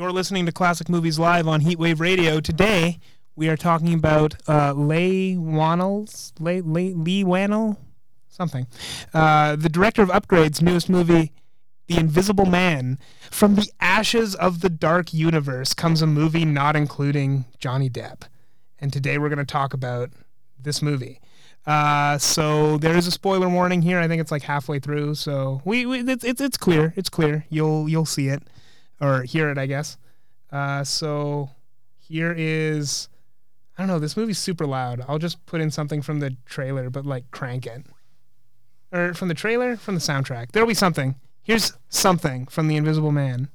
You're listening to Classic Movies Live on Heatwave Radio. Today, we are talking about uh, Leigh Leigh, Lee Whannell? Something. Uh, the director of Upgrade's newest movie, The Invisible Man. From the ashes of the dark universe comes a movie not including Johnny Depp. And today we're going to talk about this movie. Uh, so there is a spoiler warning here. I think it's like halfway through. So we, we it's, it's it's clear. It's clear. You'll you'll see it or hear it, I guess. Uh, so here is I don't know. This movie's super loud. I'll just put in something from the trailer, but like crank it. Or from the trailer, from the soundtrack. There'll be something. Here's something from The Invisible Man.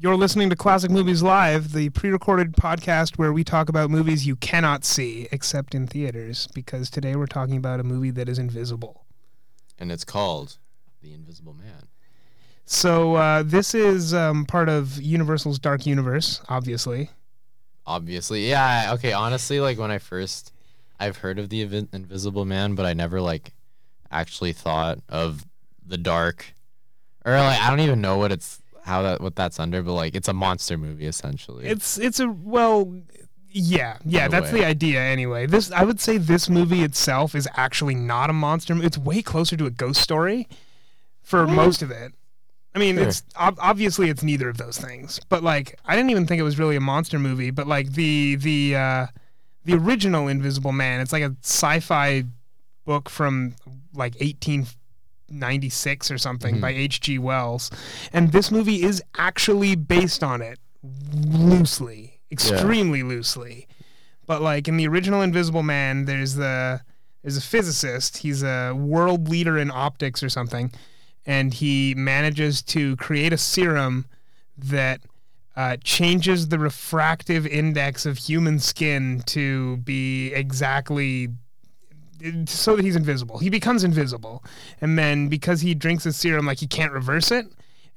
You're listening to Classic Movies Live, the pre recorded podcast where we talk about movies you cannot see except in theaters, because today we're talking about a movie that is invisible. and it's called The Invisible Man. So, uh, this is um, part of Universal's Dark Universe, obviously. Obviously, yeah. Okay, honestly, like when I first, I've heard of the Invi- Invisible Man, but I never like actually thought of the dark, or like I don't even know what it's how that what that's under, but like it's a monster movie essentially. It's, it's a, well, yeah, yeah, that's way. the idea anyway. This, I would say this movie itself is actually not a monster. mo- It's way closer to a ghost story for most of it. I mean, Sure. it's ob- obviously it's neither of those things, but like I didn't even think it was really a monster movie. But like the the uh, the original Invisible Man, it's like a sci-fi book from like 1896 or something Mhm. by H.G. Wells, and this movie is actually based on it loosely, extremely loosely. But like in the original Invisible Man, there's the there's a physicist. He's a world leader in optics or something, and he manages to create a serum that uh, changes the refractive index of human skin to be exactly so that he's invisible. He becomes invisible, and then because he drinks the serum, like he can't reverse it,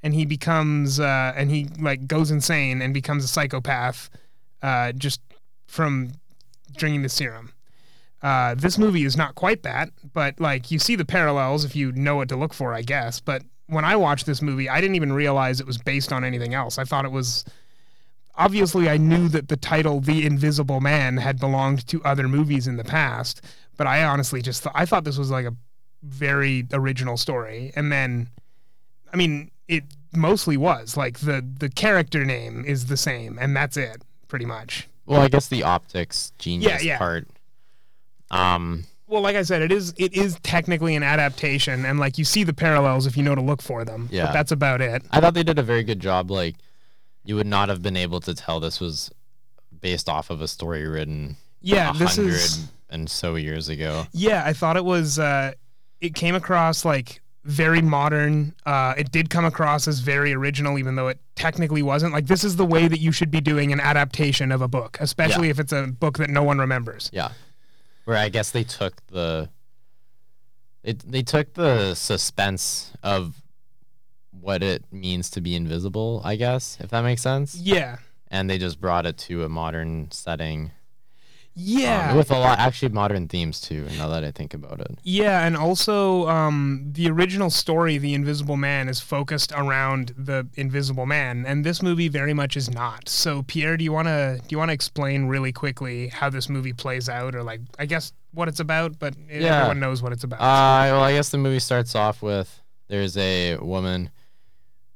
and he becomes uh, and he like goes insane and becomes a psychopath, uh, just from drinking the serum. Uh, this movie is not quite that, but like you see the parallels if you know what to look for, I guess. But when I watched this movie, I didn't even realize it was based on anything else. I thought it was obviously I knew that the title The Invisible Man had belonged to other movies in the past, but I honestly just th- I thought this was like a very original story. And then I mean, it mostly was like the the character name is the same and that's it pretty much. well, I guess the optics genius yeah. yeah. part. Um, Well, like I said, it is it is technically an adaptation and like you see the parallels if you know to look for them. But Yeah. that's about it. I thought they did a very good job. Like, you would not have been able to tell this was based off of a story written Yeah, this is and so years ago. Yeah, I thought it was. Uh, it came across like very modern. Uh, it did come across as very original, even though it technically wasn't. Like this is the way that you should be doing an adaptation of a book, especially if it's a book that no one remembers. Yeah. Where I guess they took the it they took the suspense of what it means to be invisible, I guess, if that makes sense. Yeah, And they just brought it to a modern setting. Um, yeah, with a lot actually modern themes too, now that I think about it. yeah. And also, um, the original story, The Invisible Man, is focused around the Invisible Man, and this movie very much is not. So, Pierre, do you wanna do you wanna explain really quickly how this movie plays out, or like I guess what it's about? But Yeah. everyone knows what it's about. Uh well I guess the movie starts off with there's a woman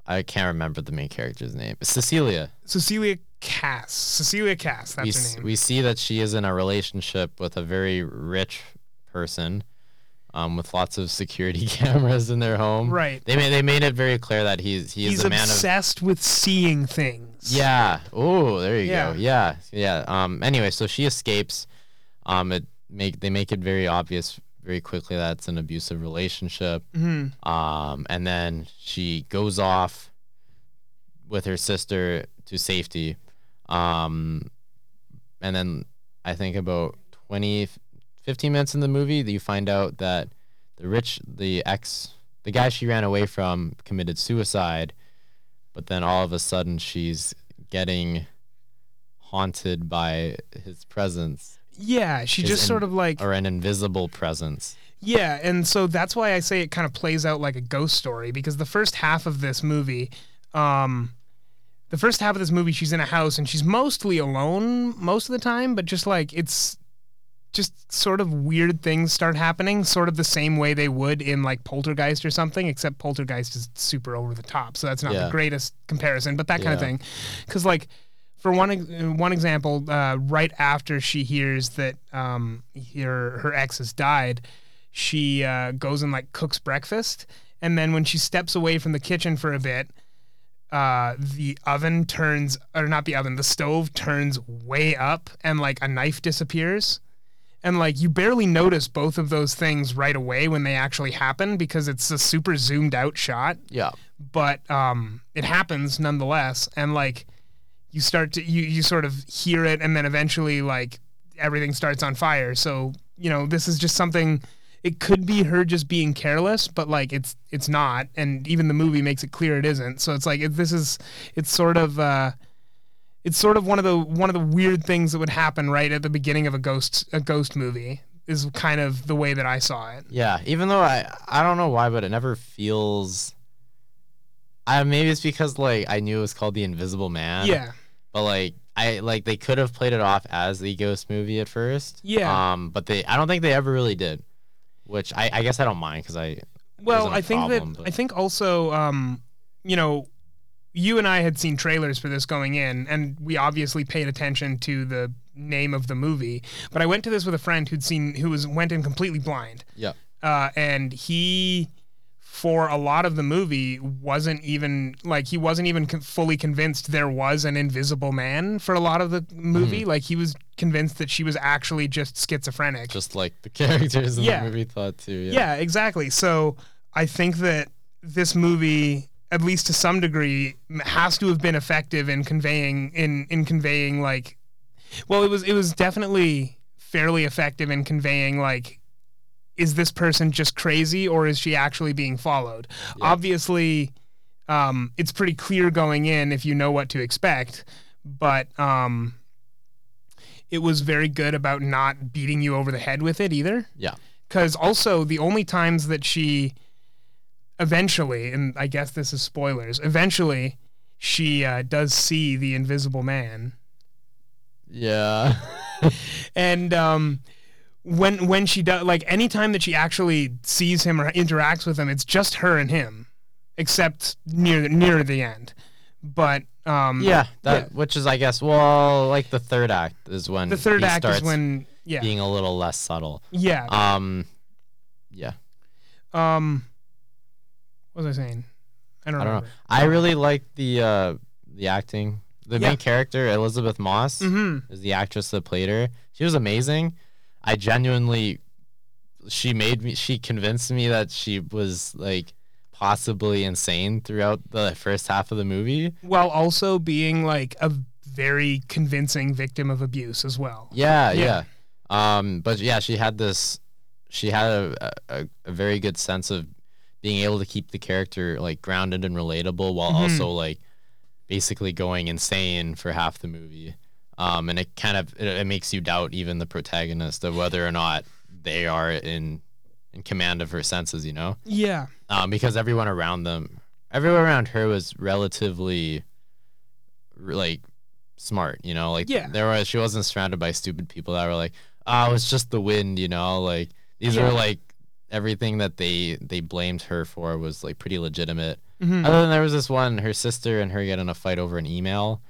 I can't remember the main character's name. Cecilia. Cecilia Kass. Cecilia Kass. That's we, her name. we see that she is in a relationship with a very rich person um, with lots of security cameras in their home. right. They made they made it very clear that he's he is He's a man of obsessed with seeing things. yeah. Oh, there you Yeah. go. Yeah, yeah. Um. Anyway, so she escapes. Um. It make they make it very obvious very quickly that it's an abusive relationship. hmm Um. And then she goes off with her sister to safety. Um, and then I think about 20, 15 minutes in the movie, you find out that the rich, the ex, the guy she ran away from committed suicide, but then all of a sudden she's getting haunted by his presence Yeah, she just in- sort of like or an invisible presence. Yeah, and so that's why I say it kind of plays out like a ghost story because the first half of this movie, um, the first half of this movie, she's in a house and she's mostly alone most of the time, but just like it's just sort of weird things start happening, sort of the same way they would in like Poltergeist or something, except Poltergeist is super over the top, so that's not Yeah. the greatest comparison, but that kind of thing, because like. For one one example, uh, right after she hears that um, her her ex has died, she uh, goes and like cooks breakfast and then when she steps away from the kitchen for a bit uh, the oven turns or not the oven the stove turns way up and like a knife disappears. And like you barely notice both of those things right away when they actually happen because it's a super zoomed out shot. Yeah. but um, it happens nonetheless. And like you start to you, you sort of hear it and then eventually like everything starts on fire. So you know this is just something it could be her just being careless but like it's it's not and even the movie makes it clear it isn't so it's like it, this is it's sort of uh it's sort of one of the one of the weird things that would happen right at the beginning of a ghost a ghost movie is kind of the way that I saw it Yeah, even though I I don't know why, but it never feels. I maybe it's because like I knew it was called the Invisible Man. yeah But like I like they could have played it off as the ghost movie at first. Yeah. Um, but they I don't think they ever really did, which I I guess I don't mind because I. Well, I think problem, that but- I think also, um, you know, you and I had seen trailers for this going in, and we obviously paid attention to the name of the movie. But I went to this with a friend who'd seen who was went in completely blind, Yeah. uh, and he, for a lot of the movie, wasn't even like he wasn't even con- fully convinced there was an invisible man for a lot of the movie. Mm-hmm. Like he was convinced that she was actually just schizophrenic. Just like the characters in Yeah. the movie thought too. Yeah. Yeah, exactly. So I think that this movie, at least to some degree, has to have been effective in conveying in in conveying like, well, it was it was definitely fairly effective in conveying like, is this person just crazy or is she actually being followed? Obviously, um, it's pretty clear going in if you know what to expect, but um. It was very good about not beating you over the head with it either Yeah. because also the only times that she eventually and i guess this is spoilers eventually she uh, does see the invisible man Yeah. and um when when she does like anytime that she actually sees him or interacts with him it's just her and him except near near the end but um yeah. That yeah. which is I guess well like the third act is when the third act is when yeah being a little less subtle. yeah Um. Yeah. um what was i saying i don't, I don't know. I really like the uh the acting. The Yeah. main character, Elisabeth Moss, mm-hmm. is the actress that played her. She was amazing. I genuinely she made me she convinced me that she was like possibly insane throughout the first half of the movie. while also being like a very convincing victim of abuse as well. Yeah, Yeah. yeah. Um, but yeah, she had this. She had a, a a very good sense of being able to keep the character like grounded and relatable while Mhm. also like basically going insane for half the movie. Um, and it kind of it, it makes you doubt even the protagonist of whether or not they are in in command of her senses. You know, Yeah. um, because everyone around them, everyone around her was relatively like smart, you know, like Yeah. there was she wasn't surrounded by stupid people that were like, oh, it's just the wind, you know, like these Yeah. are like everything that they they blamed her for was like pretty legitimate. Mhm. Other than there was this one, her sister and her get in a fight over an email,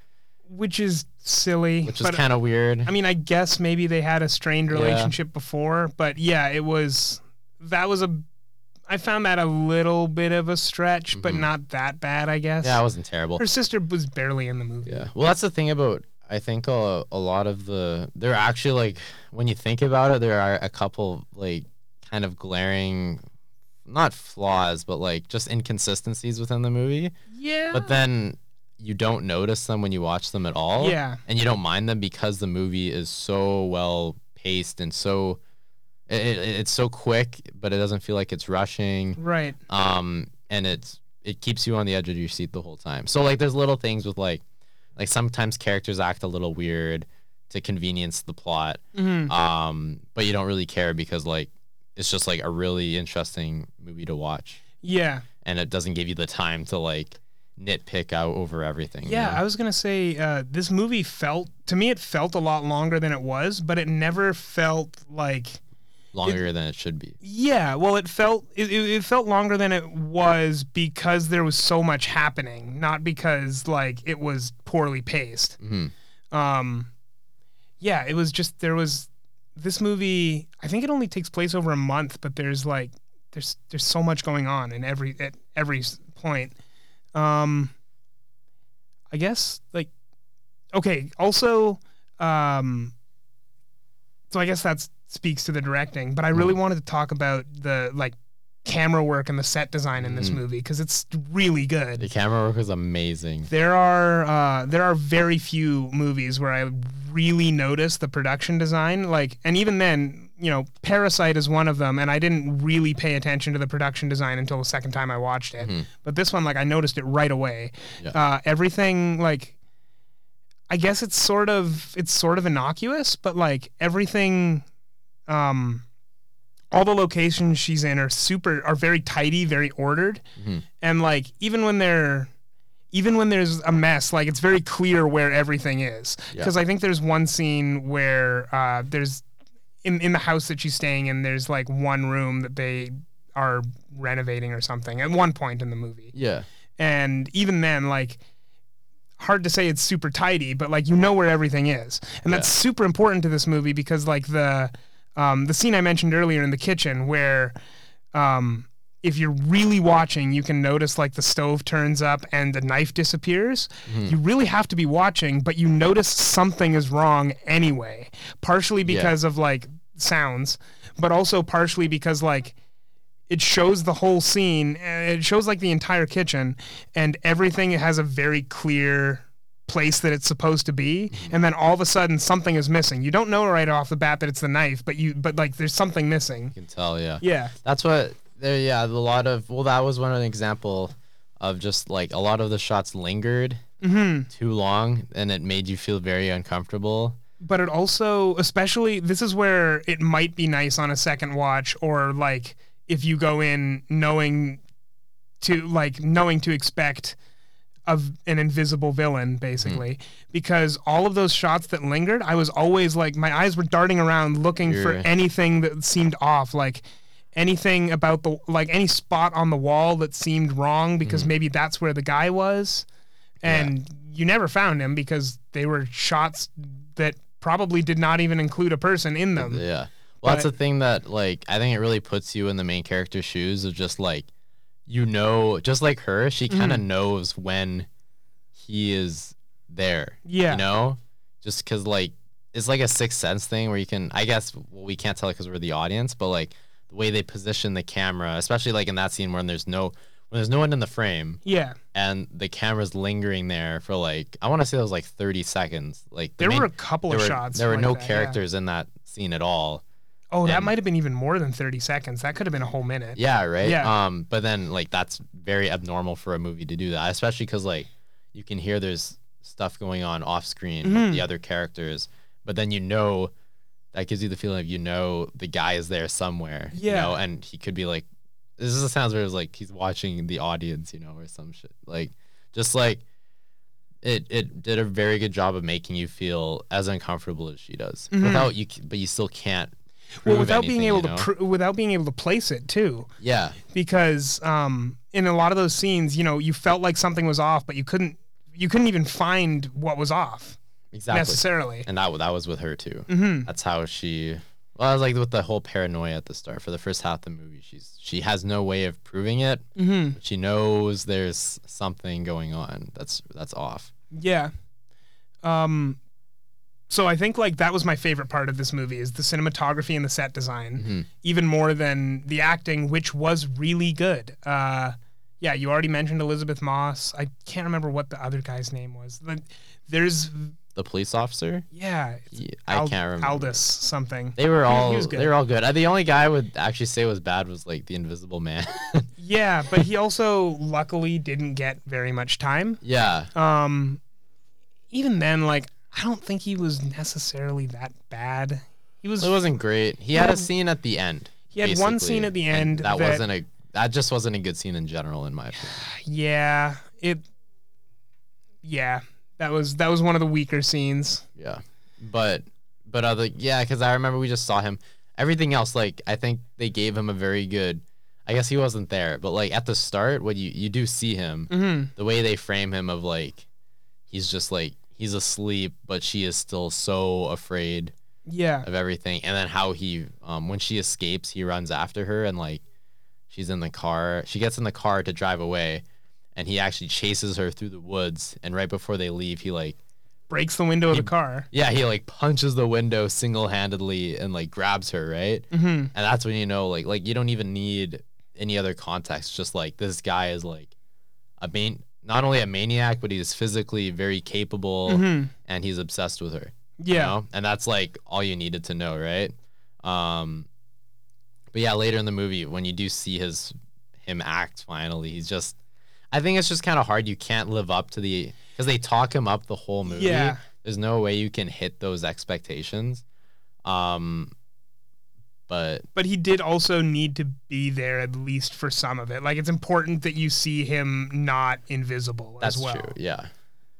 Which is silly. which is kind of weird. I mean, I guess maybe they had a strained Yeah. relationship before, but yeah, it was. That was a. I found that a little bit of a stretch, but Mhm. not that bad, I guess. yeah, it wasn't terrible. Her sister was barely in the movie. Yeah. Well, that's the thing about I think a, a lot of the there are actually like when you think about it, there are a couple like kind of glaring, not flaws, but like just inconsistencies within the movie. Yeah. But then you don't notice them when you watch them at all. Yeah. And you don't mind them because the movie is so well paced and so it, it, it's so quick, but it doesn't feel like it's rushing. Right. Um, and it's it keeps you on the edge of your seat the whole time. So like, there's little things with like, like sometimes characters act a little weird to convenience the plot. Mhm. Um, but you don't really care because like it's just like a really interesting movie to watch, Yeah. and it doesn't give you the time to like nitpick out over everything. you Yeah, know? I was gonna say uh, this movie felt to me it felt a lot longer than it was, but it never felt like longer than it should be. yeah. Well, it felt it, it it felt longer than it was because there was so much happening, not because like it was poorly paced. hmm Um, yeah, it was just there was this movie. I think it only takes place over a month, but there's like there's there's so much going on in every at every point. Um, I guess like okay. Also, um, so I guess that speaks to the directing, but I really wanted to talk about the like camera work and the set design in this Mhm. movie because it's really good. The camera work is amazing. There are uh, there are very few movies where I really notice the production design. Like, and even then, you know, Parasite is one of them, and I didn't really pay attention to the production design until the second time I watched it. Mhm. But this one, like, I noticed it right away. Yeah. Uh, everything, like, I guess it's sort of it's sort of innocuous, but like everything, um, all the locations she's in are super are very tidy, very ordered, Mhm. and like even when they're even when there's a mess, like it's very clear where everything is. Yeah. Because I think there's one scene where uh, there's in in the house that she's staying in, there's like one room that they are renovating or something at one point in the movie, Yeah. and even then, like hard to say it's super tidy, but like you know where everything is, and that's super important to this movie because like the um, the scene I mentioned earlier in the kitchen where um, if you're really watching, you can notice like the stove turns up and the knife disappears. Mhm. You really have to be watching, but you notice something is wrong anyway. Partially Yeah. because of like sounds, but also partially because like it shows the whole scene. It shows like the entire kitchen, and everything has a very clear place that it's supposed to be and then all of a sudden something is missing you don't know right off the bat that it's the knife but you but like there's something missing You can tell. Yeah. yeah That's what there. Yeah, a lot of well, that was one of the example of just like a lot of the shots lingered hmm too long, and it made you feel very uncomfortable. but it also especially this is where it might be nice on a second watch or like if you go in knowing to like knowing to expect of an invisible villain basically. Because all of those shots that lingered i was always like my eyes were darting around looking for anything that seemed off like anything about the like any spot on the wall that seemed wrong because mm-hmm. maybe that's where the guy was. And you never found him because they were shots that probably did not even include a person in them. Yeah. Well, that's But- the thing that like I think it really puts you in the main character's shoes of just like you know, just like her, she kind of mm. knows when he is there. Yeah. You know, just because like it's like a sixth sense thing where you can. I guess well, we can't tell it because we're the audience, but like the way they position the camera, especially like in that scene when there's no when there's no one in the frame yeah and the camera's lingering there for like I want to say it was like 30 seconds. Like the there main- were a couple of were, shots There were like no that, yeah. characters in that scene at all. Oh that might have been even more than 30 seconds that could have been a whole minute Yeah, right. Yeah. Um, but then like that's very abnormal for a movie to do that, especially because like you can hear there's stuff going on off screen Mhm. with the other characters, but then you know that gives you the feeling of you know the guy is there somewhere. You Yeah. know, and he could be like, this is the sounds where it's like he's watching the audience, you know, or some shit. Like, just like. It, it did a very good job of making you feel as uncomfortable as she does Mhm. without you but you still can't well without being able you to know? pr- without being able to place it too yeah because um in a lot of those scenes you know you felt like something was off but you couldn't you couldn't even find what was off exactly necessarily and that that was with her too. hmm That's how she. Well, I was like with the whole paranoia at the start for the first half of the movie. She's she has no way of proving it. hmm But she knows there's something going on. That's that's off. yeah um so i think like that was my favorite part of this movie is the cinematography and the set design Mhm. even more than the acting which was really good uh yeah, you already mentioned Elisabeth Moss. I can't remember what the other guy's name was. There's The police officer. yeah, Yeah, I Al- can't remember. Aldis something. They were all was good. they were all good. The only guy I would actually say was bad was like the Invisible Man. Yeah, but he also luckily didn't get very much time. yeah, Um, even then, like I don't think he was necessarily that bad. He was. it wasn't great. He had a scene at the end. He had one scene at the end that, that- wasn't a that just wasn't a good scene in general in my opinion. Yeah, it. Yeah, that was that was one of the weaker scenes. Yeah, but but other yeah, because I remember we just saw him. Everything else, like I think they gave him a very good. I guess he wasn't there, but like at the start, when you you do see him, Mm-hmm. the way they frame him of like, he's just like he's asleep, but she is still so afraid Yeah, of everything, and then how he um when she escapes, he runs after her and like she's in the car. She gets in the car to drive away, and he actually chases her through the woods. And right before they leave, he like breaks the window of the car. yeah, he like punches the window single handedly and like grabs her, right? Mm-hmm. And that's when you know, like, like you don't even need any other context. Just like this guy is like a main, not only a maniac, but he's physically very capable Mhm. and he's obsessed with her. you Yeah, know? and that's like all you needed to know, right? Um, but yeah, later in the movie, when you do see his him act, finally, he's just. I think it's just kind of hard. You can't live up to the because they talk him up the whole movie. Yeah. There's no way you can hit those expectations. Um, but but he did also need to be there at least for some of it. Like it's important that you see him not invisible that's as well. true. Yeah.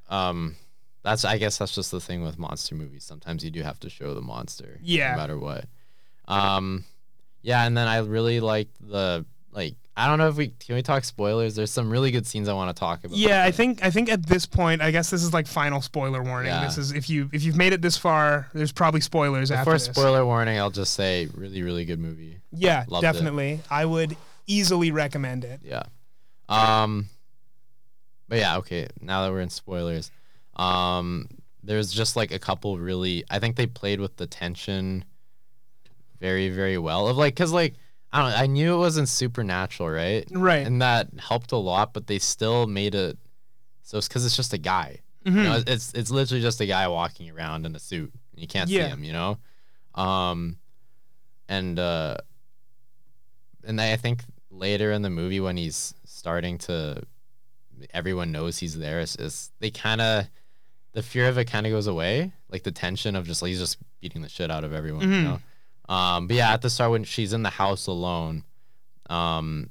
Um, that's I guess that's just the thing with monster movies. Sometimes you do have to show the monster. Yeah. No matter what. Um, yeah, and then I really liked the like. I don't know if we can we talk spoilers. There's some really good scenes I want to talk about. Yeah, I think I think at this point, I guess this is like final spoiler warning. Yeah. This is if you if you've made it this far, there's probably spoilers after Before this. spoiler warning, I'll just say really really good movie. Yeah, Loved it. definitely. I would easily recommend it. Yeah. Um but yeah, okay, now that we're in spoilers. Um there's just like a couple really I think they played with the tension very very well. Of like cuz like I don't I knew it wasn't supernatural, right? Right. And that helped a lot, but they still made it so it's cuz it's just a guy. Mhm. You know, it's it's literally just a guy walking around in a suit. You can't see him, you know? Um and uh and I think later in the movie when he's starting to everyone knows he's there is, is they kind of the fear of it kind of goes away like the tension of just like he's just beating the shit out of everyone Mhm. you know um but yeah at the start when she's in the house alone um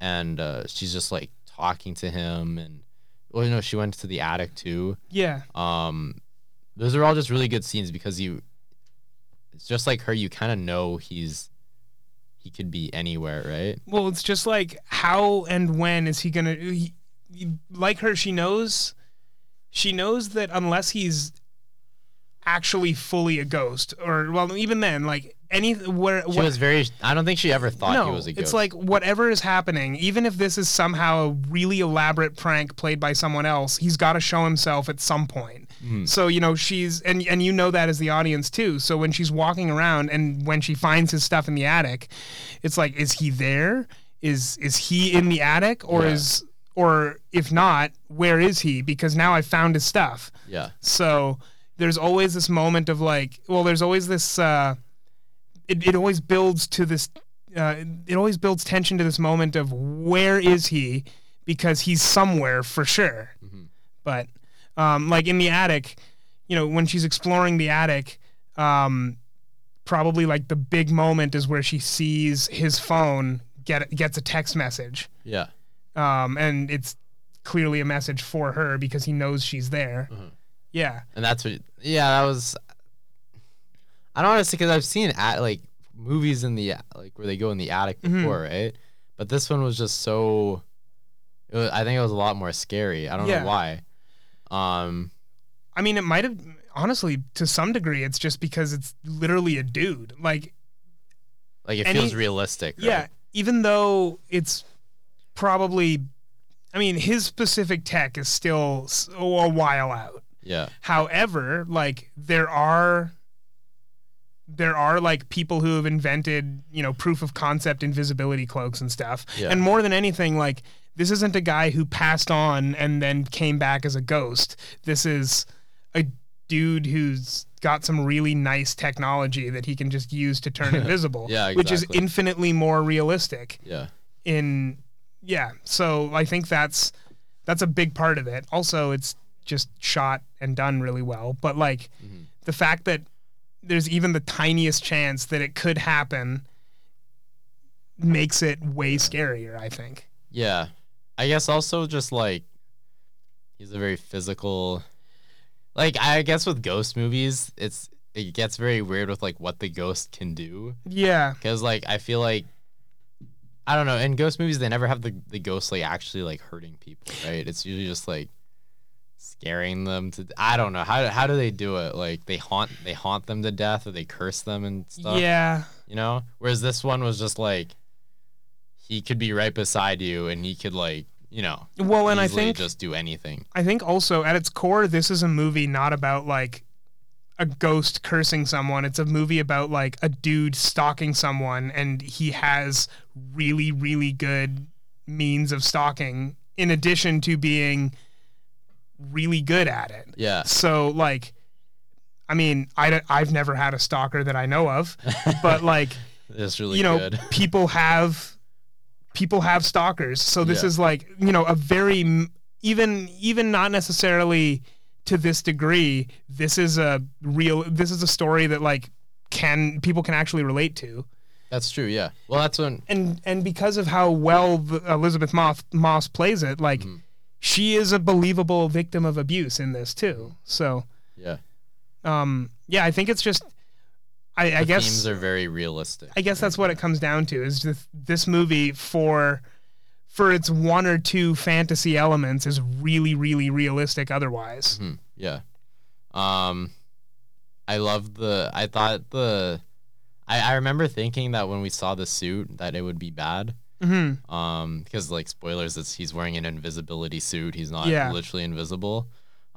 and uh she's just like talking to him and well you know she went to the attic too Yeah. um those are all just really good scenes because you it's just like her you kind of know he's he could be anywhere right Well, it's just like how and when is he gonna? He, like her, she knows. She knows that unless he's actually fully a ghost, or well, even then, like any where she what- was very i don't think she ever thought no, he was a ghost it's like whatever is happening, even if this is somehow a really elaborate prank played by someone else, he's got to show himself at some point. Hmm. So you know she's and and you know that as the audience too. So when she's walking around and when she finds his stuff in the attic, it's like, is he there? Is is he in the attic or Yeah. is or if not, where is he? Because now I found his stuff. yeah So there's always this moment of like, well, there's always this. Uh, it it always builds to this. Uh, it always builds tension to this moment of where is he, because he's somewhere for sure. But um, like in the attic, you know, when she's exploring the attic, um, probably like the big moment is where she sees his phone get gets a text message, yeah um, and it's clearly a message for her because he knows she's there. Mhm. Yeah. and that's what yeah that was i don't say because i've seen at like movies in the like where they go in the attic Mhm. before right but this one was just so it was, i think it was a lot more scary i don't Yeah. know why um I mean, it might have honestly to some degree. It's just because it's literally a dude. Like, like it Any- feels realistic right? yeah, even though it's probably, I mean, his specific tech is still a while out. yeah However, like there are there are like people who have invented, you know, proof of concept invisibility cloaks and stuff. Yeah. And more than anything, like this isn't a guy who passed on and then came back as a ghost. This is a dude who's got some really nice technology that he can just use to turn invisible. Yeah, Which is infinitely more realistic Yeah. in yeah. So I think that's that's a big part of it. Also, it's just shot and done really well. But like Mm-hmm. the fact that there's even the tiniest chance that it could happen makes it way scarier, I think. Yeah. I guess also just like he's a very physical like I guess with ghost movies, it's it gets very weird with like what the ghost can do Yeah. cuz like I feel like I don't know, in ghost movies they never have the the ghost like actually like hurting people, right? It's usually just like scaring them to I don't know. How how do they do it? Like they haunt they haunt them to death or they curse them and stuff? Yeah. you know whereas this one was just like he could be right beside you and he could like you know Well, and I think just do anything I think also at its core, this is a movie not about like a ghost cursing someone. It's a movie about like a dude stalking someone, and he has really, really good means of stalking in addition to being really good at it. yeah So, like, I mean, I, I've never had a stalker that I know of, but like, it's really you know, good people have people have stalkers. So this Yeah. is like, you know, a very even even not necessarily to this degree. This is a real. This is a story that like can people can actually relate to. that's true yeah well that's when And and because of how well the, Elisabeth Moss Moss plays it, like Mm-hmm. She is a believable victim of abuse in this too. So yeah. um yeah, I think it's just I, I the guess themes are very realistic. I guess that's what it comes down to is just this movie for for its one or two fantasy elements is really really realistic otherwise. Hmm, yeah. Um i love the i thought the I, I remember thinking that when we saw the suit that it would be bad Mhm. um because like spoilers it's he's wearing an invisibility suit he's not Yeah. literally invisible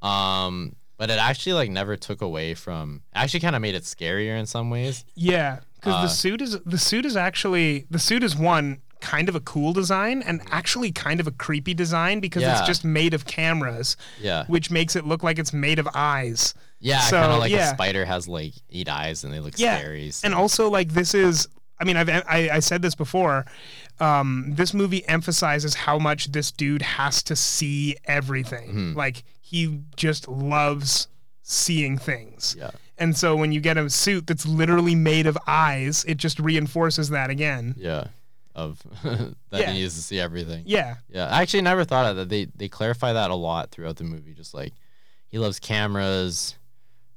um but it actually like never took away from actually kind of made it scarier in some ways Yeah, cuz Uh, the suit is the suit is actually the suit is one kind of a cool design and actually kind of a creepy design because Yeah. it's just made of cameras yeah which makes it look like it's made of eyes. yeah so, kind of like yeah. a spider has like eight eyes and they look Yeah, scary so- And also, like, this is, I mean, I've, I, I said this before. Um, this movie emphasizes how much this dude has to see everything. Mm-hmm. Like, he just loves seeing things. yeah And so when you get a suit that's literally made of eyes, it just reinforces that again. yeah of that Yeah. he needs to see everything Yeah. Yeah, I actually never thought of that. They they clarify that a lot throughout the movie. Just like he loves cameras.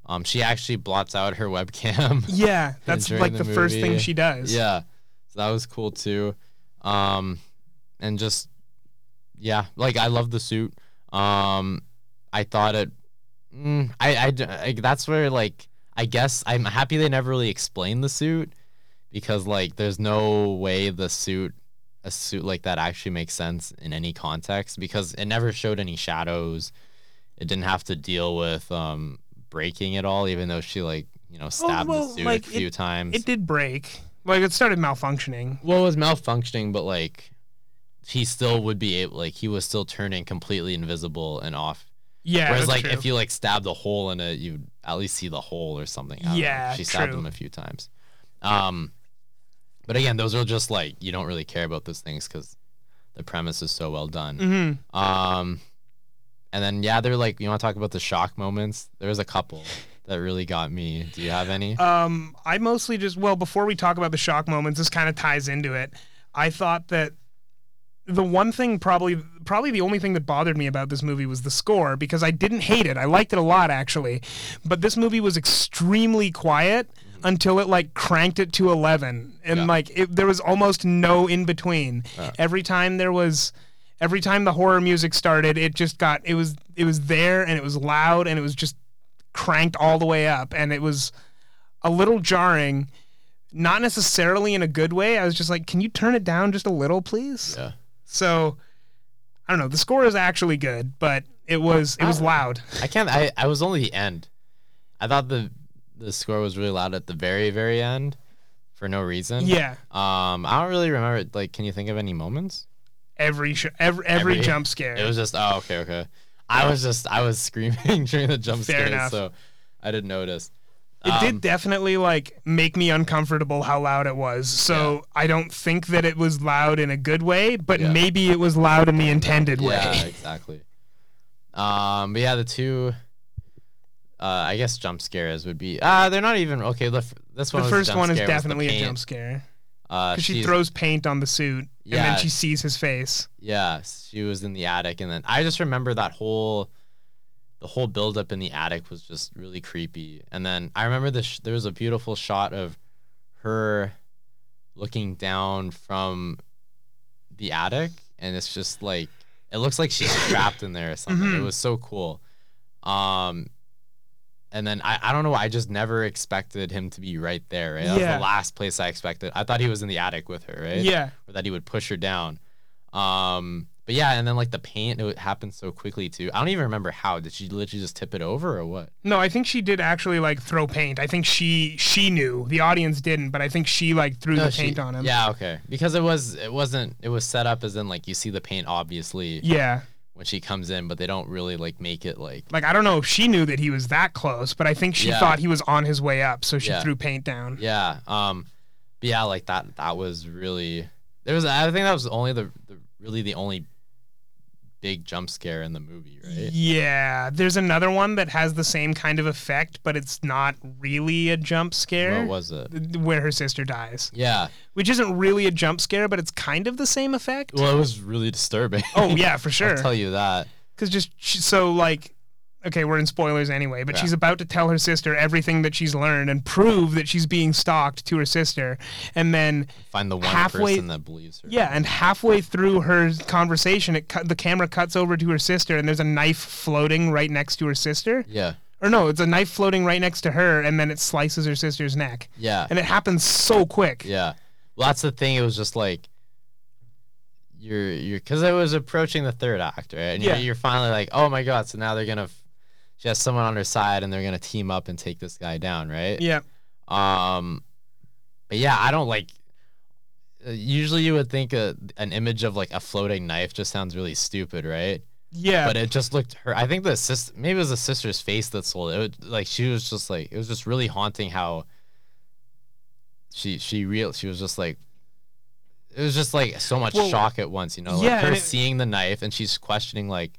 Um, she actually blots out her webcam. Yeah. That's like the the, first thing she does. yeah, so that was cool too. Um, and just yeah, like I love the suit. Um, I thought it. Mm, I, I I- that's where like I guess I'm happy they never really explained the suit because like there's no way the suit a suit like that actually makes sense in any context because it never showed any shadows. It didn't have to deal with um breaking it all, even though she like you know stabbed well, the suit like, a few times. It did break. Like, it started malfunctioning. well, it was malfunctioning, but like he still would be able like he was still turning completely invisible and off. Yeah. Whereas like true. if you like stabbed a hole in it, you'd at least see the hole or something. Know. Yeah, she stabbed true. him a few times. Um, but again, those are just like you don't really care about those things because the premise is so well done. Mhm. Um, and then yeah, they're like you want to talk about the shock moments. There was a couple that really got me. Do you have any? Um, I mostly just well before we talk about the shock moments, this kind of ties into it. I thought that the one thing probably probably the only thing that bothered me about this movie was the score because I didn't hate it. I liked it a lot actually. But this movie was extremely quiet until it like cranked it to 11 and Yeah. like it, there was almost no in between. Every time there was every time the horror music started, it just got it was it was there and it was loud and it was just cranked all the way up and it was a little jarring not necessarily in a good way i was just like can you turn it down just a little please yeah. so i don't know the score is actually good but it was it was loud I can't. I, I was only the end. I thought the the score was really loud at the very very end for no reason. yeah Um, I don't really remember. Like, can you think of any moments? Every sh- every, every Every- jump scare. It was just oh okay okay. I was just I was screaming during the jump Fair scare, enough. so I didn't notice. It Um, did definitely like make me uncomfortable how loud it was. So I don't think that it was loud in a good way, but Yeah. maybe it was loud in the intended Yeah, way. Yeah, exactly. Um, but yeah, the two, uh, I guess jump scares would be. Uh, they're not even okay. The, f- this one. The first one is definitely a jump scare Uh, she throws paint on the suit and then she sees his face. Yeah, she was in the attic, and then I just remember that whole, the whole buildup in the attic was just really creepy. And then I remember this. Sh- there was a beautiful shot of her looking down from the attic, and it's just like it looks like she's trapped in there or something. It Mhm. was so cool. Um, and then I, I don't know. I just never expected him to be right there. Right, that was the last place I expected. I thought he was in the attic with her. Right Yeah. or that he would push her down. Um, but yeah, and then like the paint, it happened so quickly too. I don't even remember how. Did she literally just tip it over or what? No, I think she did actually like throw paint. I think she she knew. The audience didn't, but I think she like threw No, the she- paint on him. Yeah, okay. Because it was it wasn't it was set up as in like you see the paint obviously Yeah. When she comes in, but they don't really like make it like Like I don't know if she knew that he was that close, but I think she Yeah. thought he was on his way up, so she Yeah. threw paint down. yeah. Um, but yeah, like that that was really there was I think that was only the, the really the only big jump scare in the movie, right? Yeah, there's another one that has the same kind of effect, but it's not really a jump scare. What was it? Where her sister dies, Yeah. which isn't really a jump scare, but it's kind of the same effect. Well, it was really disturbing. oh yeah, for sure. I'll tell you that. Because just so like, okay, we're in spoilers anyway, but Yeah. she's about to tell her sister everything that she's learned and prove that she's being stalked to her sister, and then Find the one Halfway- person that believes her. yeah, and halfway through her conversation, it cut, the camera cuts over to her sister, and there's a knife floating right next to her sister. Yeah. Or no, it's a knife floating right next to her, and then it slices her sister's neck, Yeah. and it happens so quick. Yeah. Well, that's the thing. It was just like you're you're because it was approaching the third act, right? And Yeah. you're, you're finally like, oh my god! So now they're gonna. f- She has someone on her side, and they're gonna team up and take this guy down, right? Yeah, Um, but yeah, I don't like. uh, Usually, you would think a, an image of like a floating knife just sounds really stupid, right? yeah, but it just looked her. I think the sister, maybe it was the sister's face that sold it. it would, like she was just like it was just really haunting how she she real she was just like it was just like so much Well, shock at once, you know. yeah, like her it- seeing the knife and she's questioning like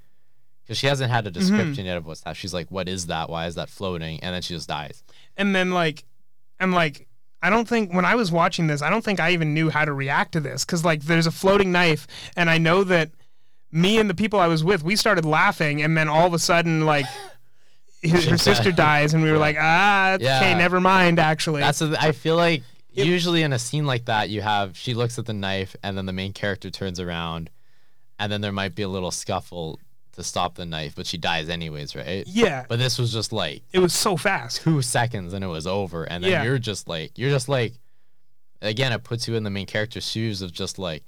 because she hasn't had a Mm-hmm. description yet of what's that. She's like, "What is that? Why is that floating?" And then she just dies. and then like i'm like i don't think when i was watching this i don't think i even knew how to react to this because like there's a floating knife and i know that me and the people i was with we started laughing and then all of a sudden like her, her sister dies and we were like ah okay Yeah. never mind actually That's a, I feel like usually in a scene like that, you have she looks at the knife and then the main character turns around, and then there might be a little scuffle to stop the knife, but she dies anyways, right? yeah But this was just like it was so fast two seconds and it was over, and then Yeah. you're just like you're just like again, it puts you in the main character's shoes of just like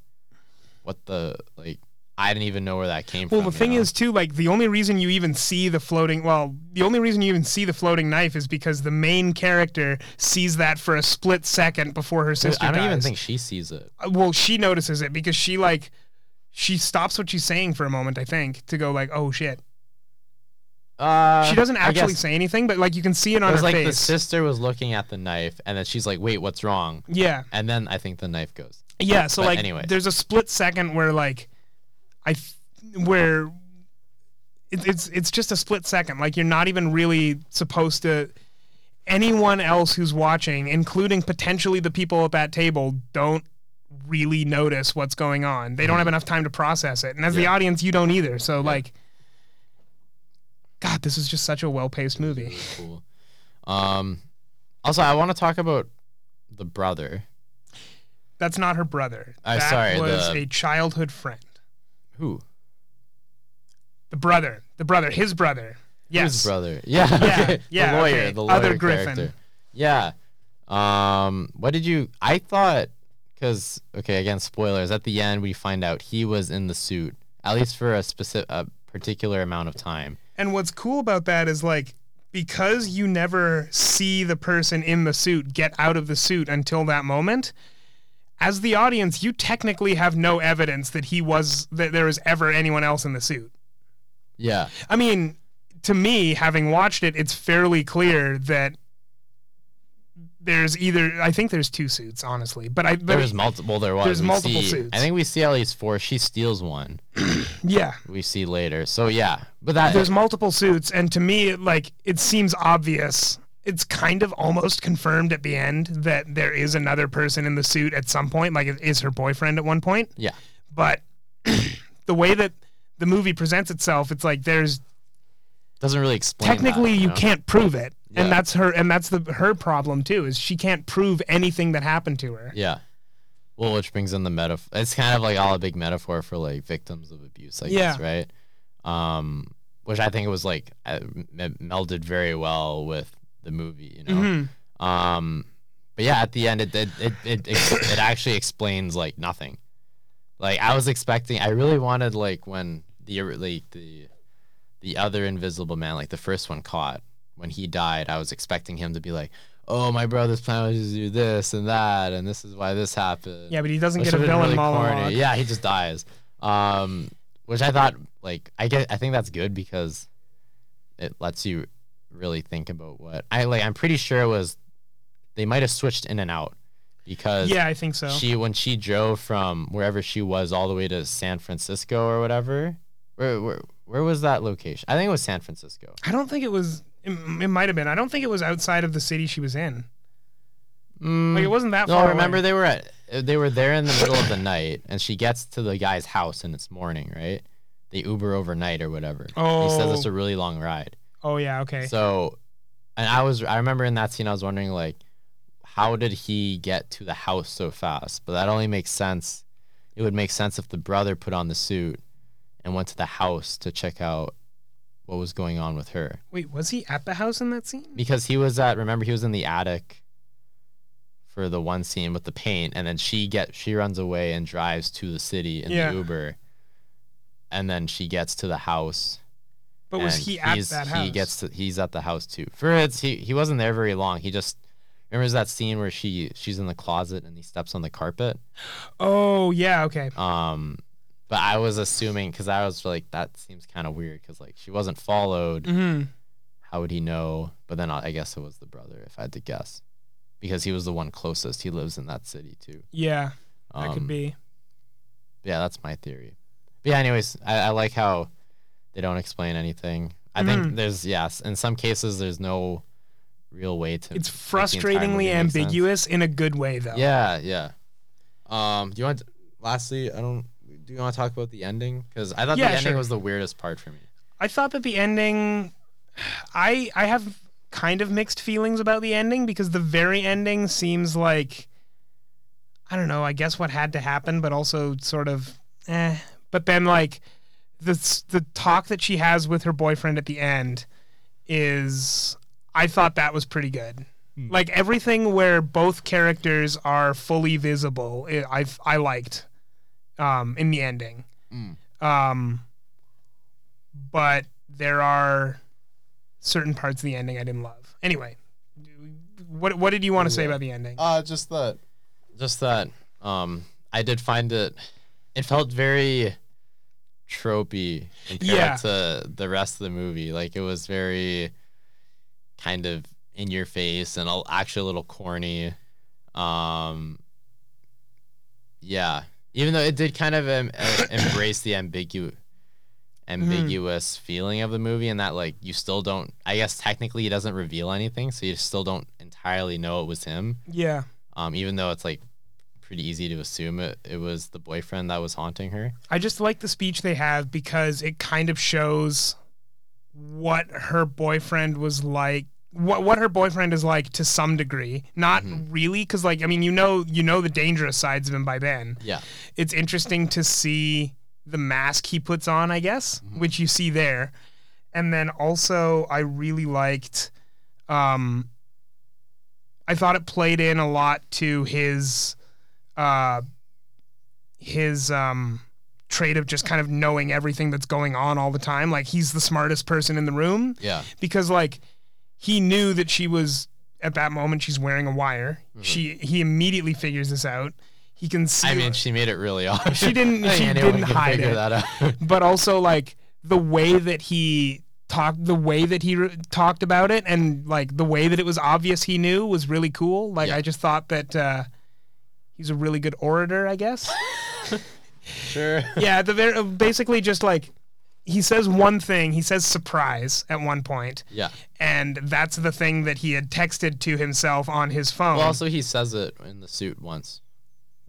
what the like I didn't even know where that came well from. Well, the thing know? is too like the only reason you even see the floating well the only reason you even see the floating knife is because the main character sees that for a split second before her sister I don't even think she sees it. Uh, well she notices it because she like she stops what she's saying for a moment i think to go like oh shit Uh, she doesn't actually say anything but like you can see it It on was her like the sister was looking at the knife, and then she's like, "Wait, what's wrong?" yeah And then I think the knife goes. yeah so But like anyways. there's a split second where like i where it, it's it's just a split second like you're not even really supposed to anyone else who's watching including potentially the people at that table don't really notice what's going on they don't have enough time to process it and as the Mm-hmm. Audience you don't either so like god this is just such a well-paced movie cool. Um, also, I want to talk about the brother. that's not her brother Uh, that sorry, was the- a childhood friend Who? the brother the brother his brother yes Whose brother? Yeah. Yeah, okay. yeah, The lawyer. okay. The lawyer Other Griffin. Yeah. Um. What did you? I thought because okay, again, spoilers. At the end, we find out he was in the suit at least for a specific, a particular amount of time. And what's cool about that is like because you never see the person in the suit get out of the suit until that moment. as the audience, you technically have no evidence that he was that there was ever anyone else in the suit. Yeah. I mean, to me, having watched it, it's fairly clear that there's either I think there's two suits, honestly, but I but There was multiple. There was. There's We multiple see- suits. I think we see at least four. She steals one. yeah, We see later. So yeah, but that there's multiple suits, and to me, it, like it seems obvious. It's kind of almost confirmed at the end that there is another person in the suit at some point, like it is her boyfriend at one point. yeah, But the way that the movie presents itself, it's like there's doesn't really explain. technically that, you know? can't prove it, Yeah. and that's her, and that's the her problem too, is she can't prove anything that happened to her. Yeah. Well, which brings in the metaphor. It's kind of like all a big metaphor for like victims of abuse, I guess, right? Um, which I think it was like uh, m- melded very well with the movie, you know. Mhm. Um, but yeah, at the end, it it it it, it actually explains like nothing. Like I was expecting, I really wanted like when the like the the other Invisible Man, like the first one caught when he died, I was expecting him to be like, "Oh, my brother's plan was to do this and that, and this is why this happened." Yeah, but he doesn't Which get a villain really monologue. corny. Yeah, he just dies. Um, which I thought like I get. I think that's good because it lets you really think about what I like. I'm pretty sure it was they might have switched in and out because Yeah, I think so. she when she drove from wherever she was all the way to San Francisco or whatever. Where where where was that location? I think it was San Francisco. I don't think it was. It, it might have been. I don't think it was outside of the city she was in. Mm, like it wasn't that No, far. remember away. they were at they were there in the middle of the night, and she gets to the guy's house and it's morning, right? They Uber overnight or whatever. Oh. He says Oh. it's a oh. really long ride. Oh yeah, okay. So, and I was I remember in that scene I was wondering like, how did he get to the house so fast? But that only makes sense. It would make sense if the brother put on the suit and went to the house to check out what was going on with her Wait, was he at the house in that scene? because he was at remember he was in the attic for the one scene with the paint and then she get she runs away and drives to the city in Yeah. the uber and then she gets to the house But was he at that house? he gets to he's at the house too for it's he, he wasn't there very long he just remembers that scene where she she's in the closet and he steps on the carpet oh yeah, okay. um but i was assuming because i was like that seems kind of weird because like she wasn't followed hmm how would he know? But then I I guess it was the brother, if I had to guess, because he was the one closest. He lives in that city too. Yeah, that Um, could be. Yeah, that's my theory. But yeah, anyways, I, I like how they don't explain anything. I Mhm. think there's yes, in some cases there's no real way to. It's make the entire frustratingly ambiguous in a good way, though. Yeah, yeah. Um, do you want? lastly, I don't. Do you want to talk about the ending? Because I thought Yeah, the ending sure. was the weirdest part for me. I thought that the ending I I have kind of mixed feelings about the ending because the very ending seems like I don't know, I guess what had to happen but also sort of eh but then like the the talk that she has with her boyfriend at the end is I thought that was pretty good. Like everything where both characters are fully visible, i I I liked um in the ending. Mm. Um but there are certain parts of the ending I didn't love. Anyway, what what did you want to say about the ending? Uh, just that. Just that. Um, I did find it. It felt very tropey compared Yeah. to the rest of the movie. Like it was very kind of in your face and actually a little corny. Um, yeah. Even though it did kind of um, uh, embrace the ambigu- ambiguous feeling of the movie, and that like you still don't. I guess technically he doesn't reveal anything, so you still don't entirely know it was him yeah. um, even though it's like pretty easy to assume it, it was the boyfriend that was haunting her. I just like the speech they have because it kind of shows what her boyfriend was like what what her boyfriend is like to some degree not Mhm. really cuz like I mean you know you know the dangerous sides of him by then Yeah. it's interesting to see the mask he puts on, I guess, which you see there. And then also I really liked um I thought it played in a lot to his uh his um trait of just kind of knowing everything that's going on all the time. Like he's the smartest person in the room Yeah. because like he knew that she was at that moment she's wearing a wire. She he immediately figures this out. he can see I mean, she made it really obvious. She didn't- I she didn't hide it. That out. but also like the way that he talked the way that he re- talked about it and like the way that it was obvious he knew was really cool like Yeah. i just thought that uh he's a really good orator i guess sure. yeah the very basically just like he says one thing he says surprise at one point Yeah. and that's the thing that he had texted to himself on his phone Well, also he says it in the suit once.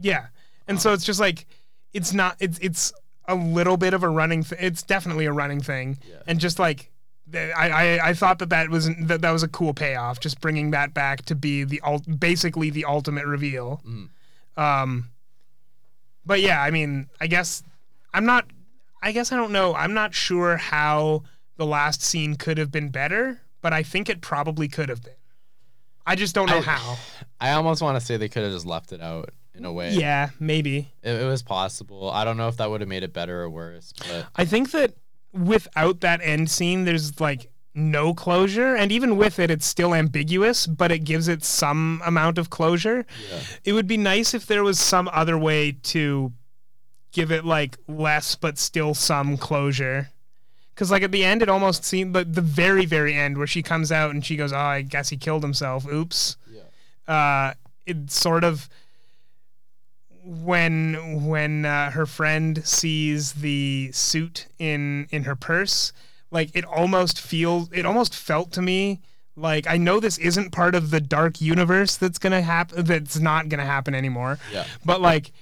Yeah, and so it's just like it's not it's it's a little bit of a running. Th- it's definitely a running thing, Yeah. and just like I, I I thought that that was that that was a cool payoff. Just bringing that back to be the ult- basically the ultimate reveal. Mhm. Um, but yeah, I mean, I guess I'm not. I guess I don't know. I'm not sure how the last scene could have been better, but I think it probably could have been. I just don't know I- how. I almost want to say they could have just left it out in a way. Yeah, maybe. It, it was possible. I don't know if that would have made it better or worse, but I think that without that end scene, there's like no closure, and even with it, it's still ambiguous, but it gives it some amount of closure. yeah. It would be nice if there was some other way to give it like less, but still some closure. Because like at the end, it almost seemed, but the very, very end where she comes out and she goes, "Oh, I guess he killed himself. Oops." Yeah. uh, it sort of when when uh, her friend sees the suit in in her purse like it almost feels it almost felt to me like I know this isn't part of the dark universe that's gonna happen that's not gonna happen anymore Yeah. but like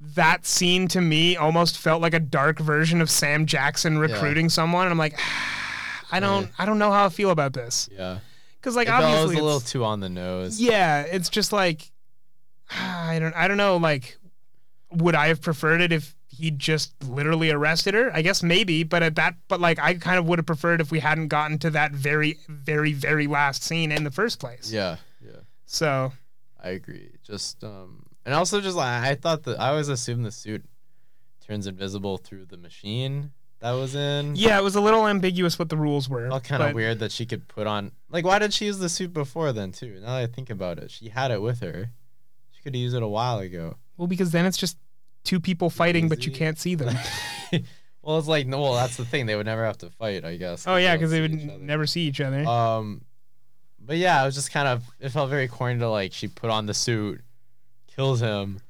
that scene to me almost felt like a dark version of Sam Jackson recruiting someone and I'm like I don't I don't know how I feel about this Yeah. because like It it obviously was a little too on the nose. yeah, it's just like I don't I don't know like would I have preferred it if he just literally arrested her? I guess maybe, but at that but like I kind of would have preferred if we hadn't gotten to that very very very last scene in the first place. Yeah. Yeah. So, I agree. Just um and also just like I thought that I always assumed the suit turns invisible through the machine that was in. yeah, it was a little ambiguous what the rules were. All kind of but- weird that she could put on like why did she use the suit before then too? Now that I think about it. She had it with her. She could have used it a while ago. Well, because then it's just two people fighting but you can't see them. well, it's like no. Well, that's the thing. They would never have to fight, I guess. oh yeah, because they would never see each other. Um, but yeah, it was just kind of. It felt very corny to like she put on the suit, kills him,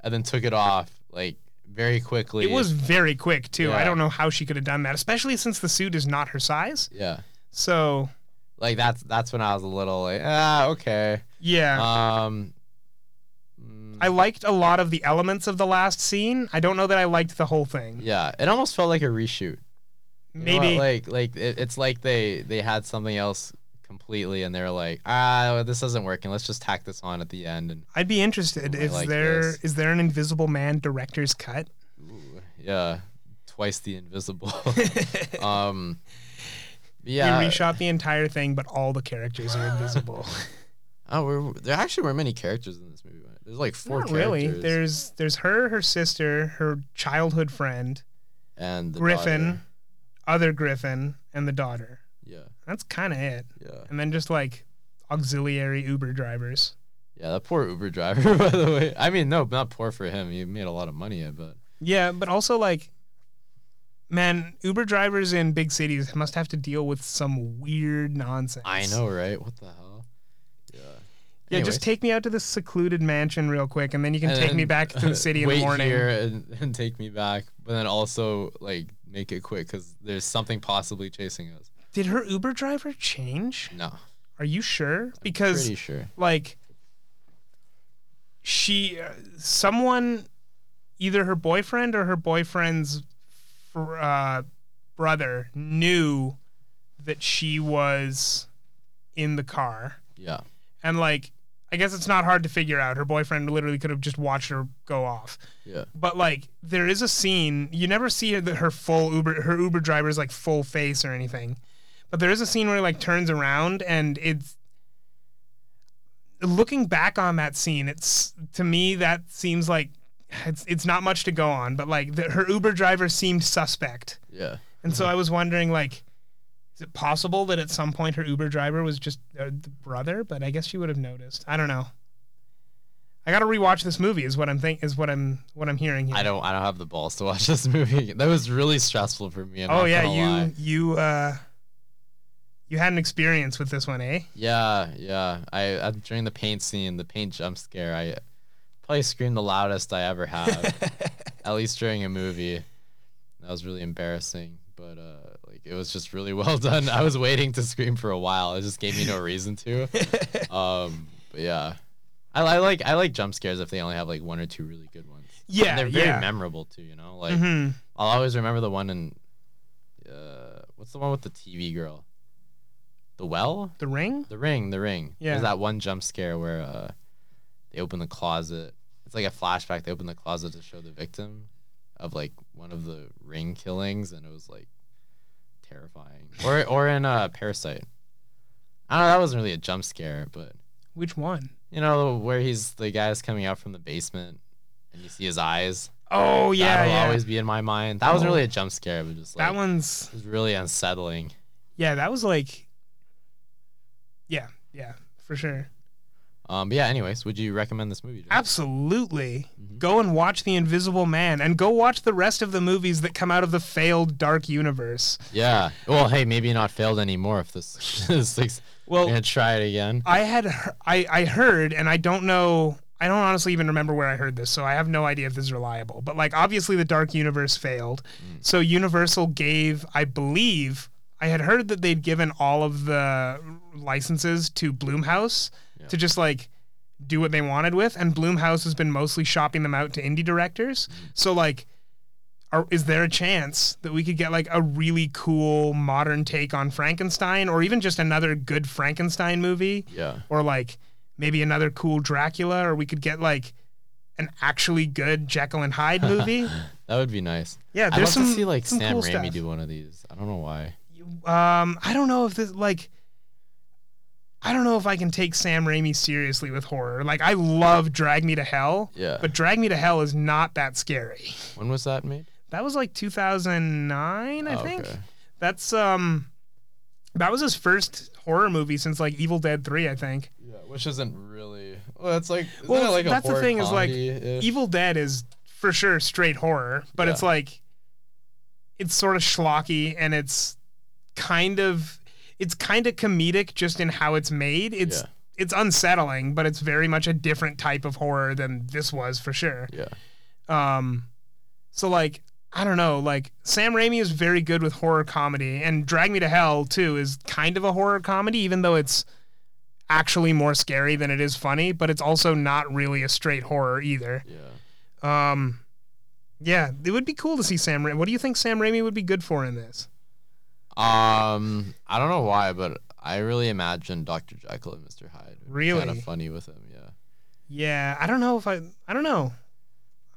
and then took it off like very quickly. it was very quick too. I don't know how she could have done that, especially since the suit is not her size. Yeah, So, like that's that's when I was a little like ah okay. yeah. Um. mm, I liked a lot of the elements of the last scene. I don't know that I liked the whole thing. yeah, it almost felt like a reshoot. You? Maybe like like it, it's like they they had something else completely and they're like ah this isn't working let's just tack this on at the end and I'd be interested. Is like there is this. there an Invisible Man director's cut? ooh, yeah twice the invisible um yeah reshot the entire thing, but all the characters are invisible. oh we're, there actually weren't many characters in this movie there's like four Not characters really. There's there's her, her sister, her childhood friend, and the Griffin, daughter. other Griffin, and the daughter. Yeah That's kind of it. yeah And then just like auxiliary Uber drivers. yeah that poor uber driver by the way i mean no not poor for him he made a lot of money but Yeah, but also like, man, Uber drivers in big cities must have to deal with some weird nonsense. i know right what the hell yeah Yeah, just take me out to this secluded mansion real quick, and then you can And take me back to the city in the wait morning. here and, and take me back, but then also like make it quick because there's something possibly chasing us. Did her Uber driver change? No, Are you sure? Because pretty sure. like she uh, someone either her boyfriend or her boyfriend's fr- uh, brother knew that she was in the car. Yeah, and like i guess it's not hard to figure out. Her boyfriend literally could have just watched her go off. Yeah, but like there is a scene. You never see her, her full uber her uber driver's like full face or anything but there is a scene where he like turns around and it's looking back on that scene it's to me that seems like it's it's not much to go on but like the, her uber driver seemed suspect yeah. and so i was wondering like is it possible that at some point her uber driver was just uh, the brother but i guess she would have noticed i don't know I gotta rewatch this movie. Is what I'm think is what I'm what I'm hearing here. I don't I don't have the balls to watch this movie. That was really stressful for me. I'm oh yeah, you lie. you uh you had an experience with this one, eh? Yeah, yeah. I, I during the paint scene, the paint jump scare, I probably screamed the loudest I ever have. at least during a movie. That was really embarrassing, but uh, like it was just really well done. I was waiting to scream for a while. It just gave me no reason to. Um, but yeah, I, I like I like jump scares if they only have like one or two really good ones. Yeah, and they're very yeah. memorable too. You know, like Mhm. I'll always remember the one in uh, what's the one with the TV girl? The well. The Ring. The ring, the ring. Yeah. There's that one jump scare where uh, they open the closet. It's like a flashback. They open the closet to show the victim of like one of the ring killings, and it was like terrifying. Or or in uh, Parasite. I don't know. That wasn't really a jump scare, but Which one? you know where he's the guy's coming out from the basement, and you see his eyes. Oh yeah, That'll yeah. always be in my mind. That wasn't Oh. really a jump scare, but just like that one's was really unsettling. yeah. That was like. Yeah, yeah, for sure. Um, but yeah. Anyways, would you recommend this movie? Absolutely. Mhm. Go and watch The Invisible Man and go watch the rest of the movies that come out of the failed Dark Universe. Yeah. Well, hey, maybe not failed anymore if this is like Well, gonna try it again. I had I I heard and I don't know I don't honestly even remember where I heard this, so I have no idea if this is reliable. But like obviously the Dark Universe failed. Mm. So Universal gave, I believe, I had heard that they'd given all of the licenses to Blumhouse Yeah. to just like do what they wanted with and Blumhouse has been mostly shopping them out to indie directors. Mm. So like are, is there a chance that we could get like a really cool modern take on Frankenstein or even just another good Frankenstein movie Yeah. or like maybe another cool Dracula or we could get like an actually good Jekyll and Hyde movie? That would be nice. Yeah, I'd love some to see like Sam cool Raimi stuff. do one of these. I don't know why. Um, I don't know if this like. I don't know if I can take Sam Raimi seriously with horror. Like I love Drag Me to Hell, Yeah. but Drag Me to Hell is not that scary. when was that made? That was like 2009, I Oh, think. okay. That's um, that was his first horror movie since like Evil Dead 3, I think. Yeah, which isn't really. Well, that's like. Well, it like a that's the thing is, like? Evil Dead is for sure straight horror, but it's like it's sort of schlocky and it's kind of it's kind of comedic just in how it's made. It's Yeah. it's unsettling, but it's very much a different type of horror than this was for sure. Yeah. Um so like I don't know, like Sam Raimi is very good with horror comedy and Drag Me to Hell too is kind of a horror comedy even though it's actually more scary than it is funny, but it's also not really a straight horror either. Yeah. Um, yeah, it would be cool to see Sam. Ra- what do you think Sam Raimi would be good for in this? Um, I don't know why, but I really imagine Dr. Jekyll and Mr. Hyde. Really? Kind of funny with him. Yeah. Yeah, I don't know if I. I don't know.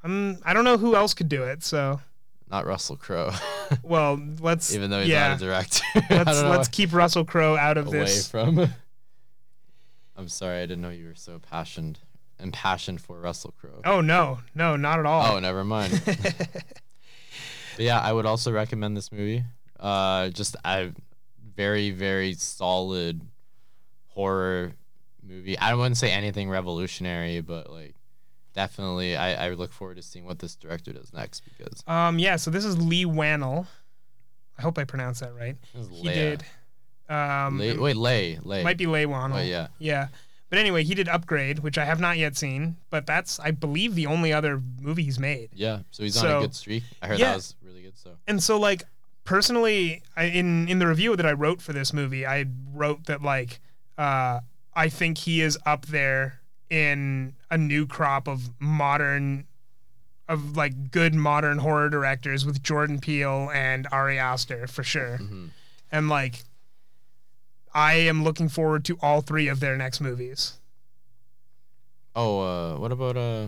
I'm. I don't know who else could do it. So, Not Russell Crowe, well, let's. even though he's yeah, not a director. Let's let's keep Russell Crowe out of away this. from. I'm sorry, I didn't know you were so passionate impassioned for Russell Crowe. Oh no, no, not at all. Oh, never mind. yeah, I would also recommend this movie. Uh, just a very, very solid horror movie. I wouldn't say anything revolutionary, but like definitely, I, I look forward to seeing what this director does next because Um, yeah. So this is Leigh Whannell. I hope I pronounced that right. He did. Um, Lay, wait, Lay, Lay. might be Leigh Whannell. Oh, yeah. Yeah. But anyway, he did Upgrade, which I have not yet seen, but that's I believe the only other movie he's made. Yeah, so he's on a good streak. I heard Yeah. that was really good. So and so like personally I, in in the review that i wrote for this movie i wrote that like uh i think he is up there in a new crop of modern of like good modern horror directors with jordan peele and ari aster for sure mhm. and like i am looking forward to all three of their next movies oh, uh, what about uh,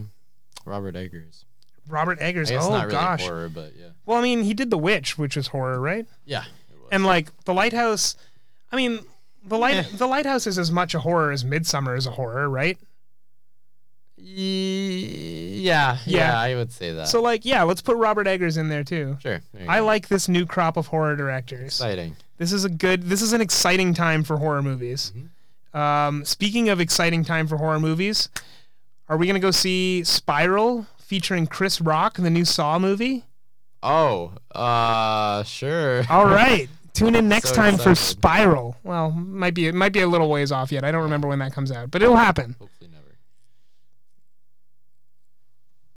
Robert Eggers? Robert eggers I oh not really gosh horror, but yeah, well i mean he did the witch which is horror right yeah. And like the lighthouse, I mean, the light Eh. the lighthouse is as much a horror as Midsommar is a horror, right? Ye- yeah, Yeah. yeah, I would say that. So like, yeah, let's put Robert Eggers in there too. sure, there you I go. like this new crop of horror directors. exciting. This is a good. This is an exciting time for horror movies. Mhm. Um, speaking of exciting time for horror movies, Are we gonna go see Spiral featuring Chris Rock, in the new Saw movie? Oh, uh, sure. All right. Tune in next So time for. Spiral. Well, might be it might be a little ways off yet. I don't remember when that comes out, but it'll happen.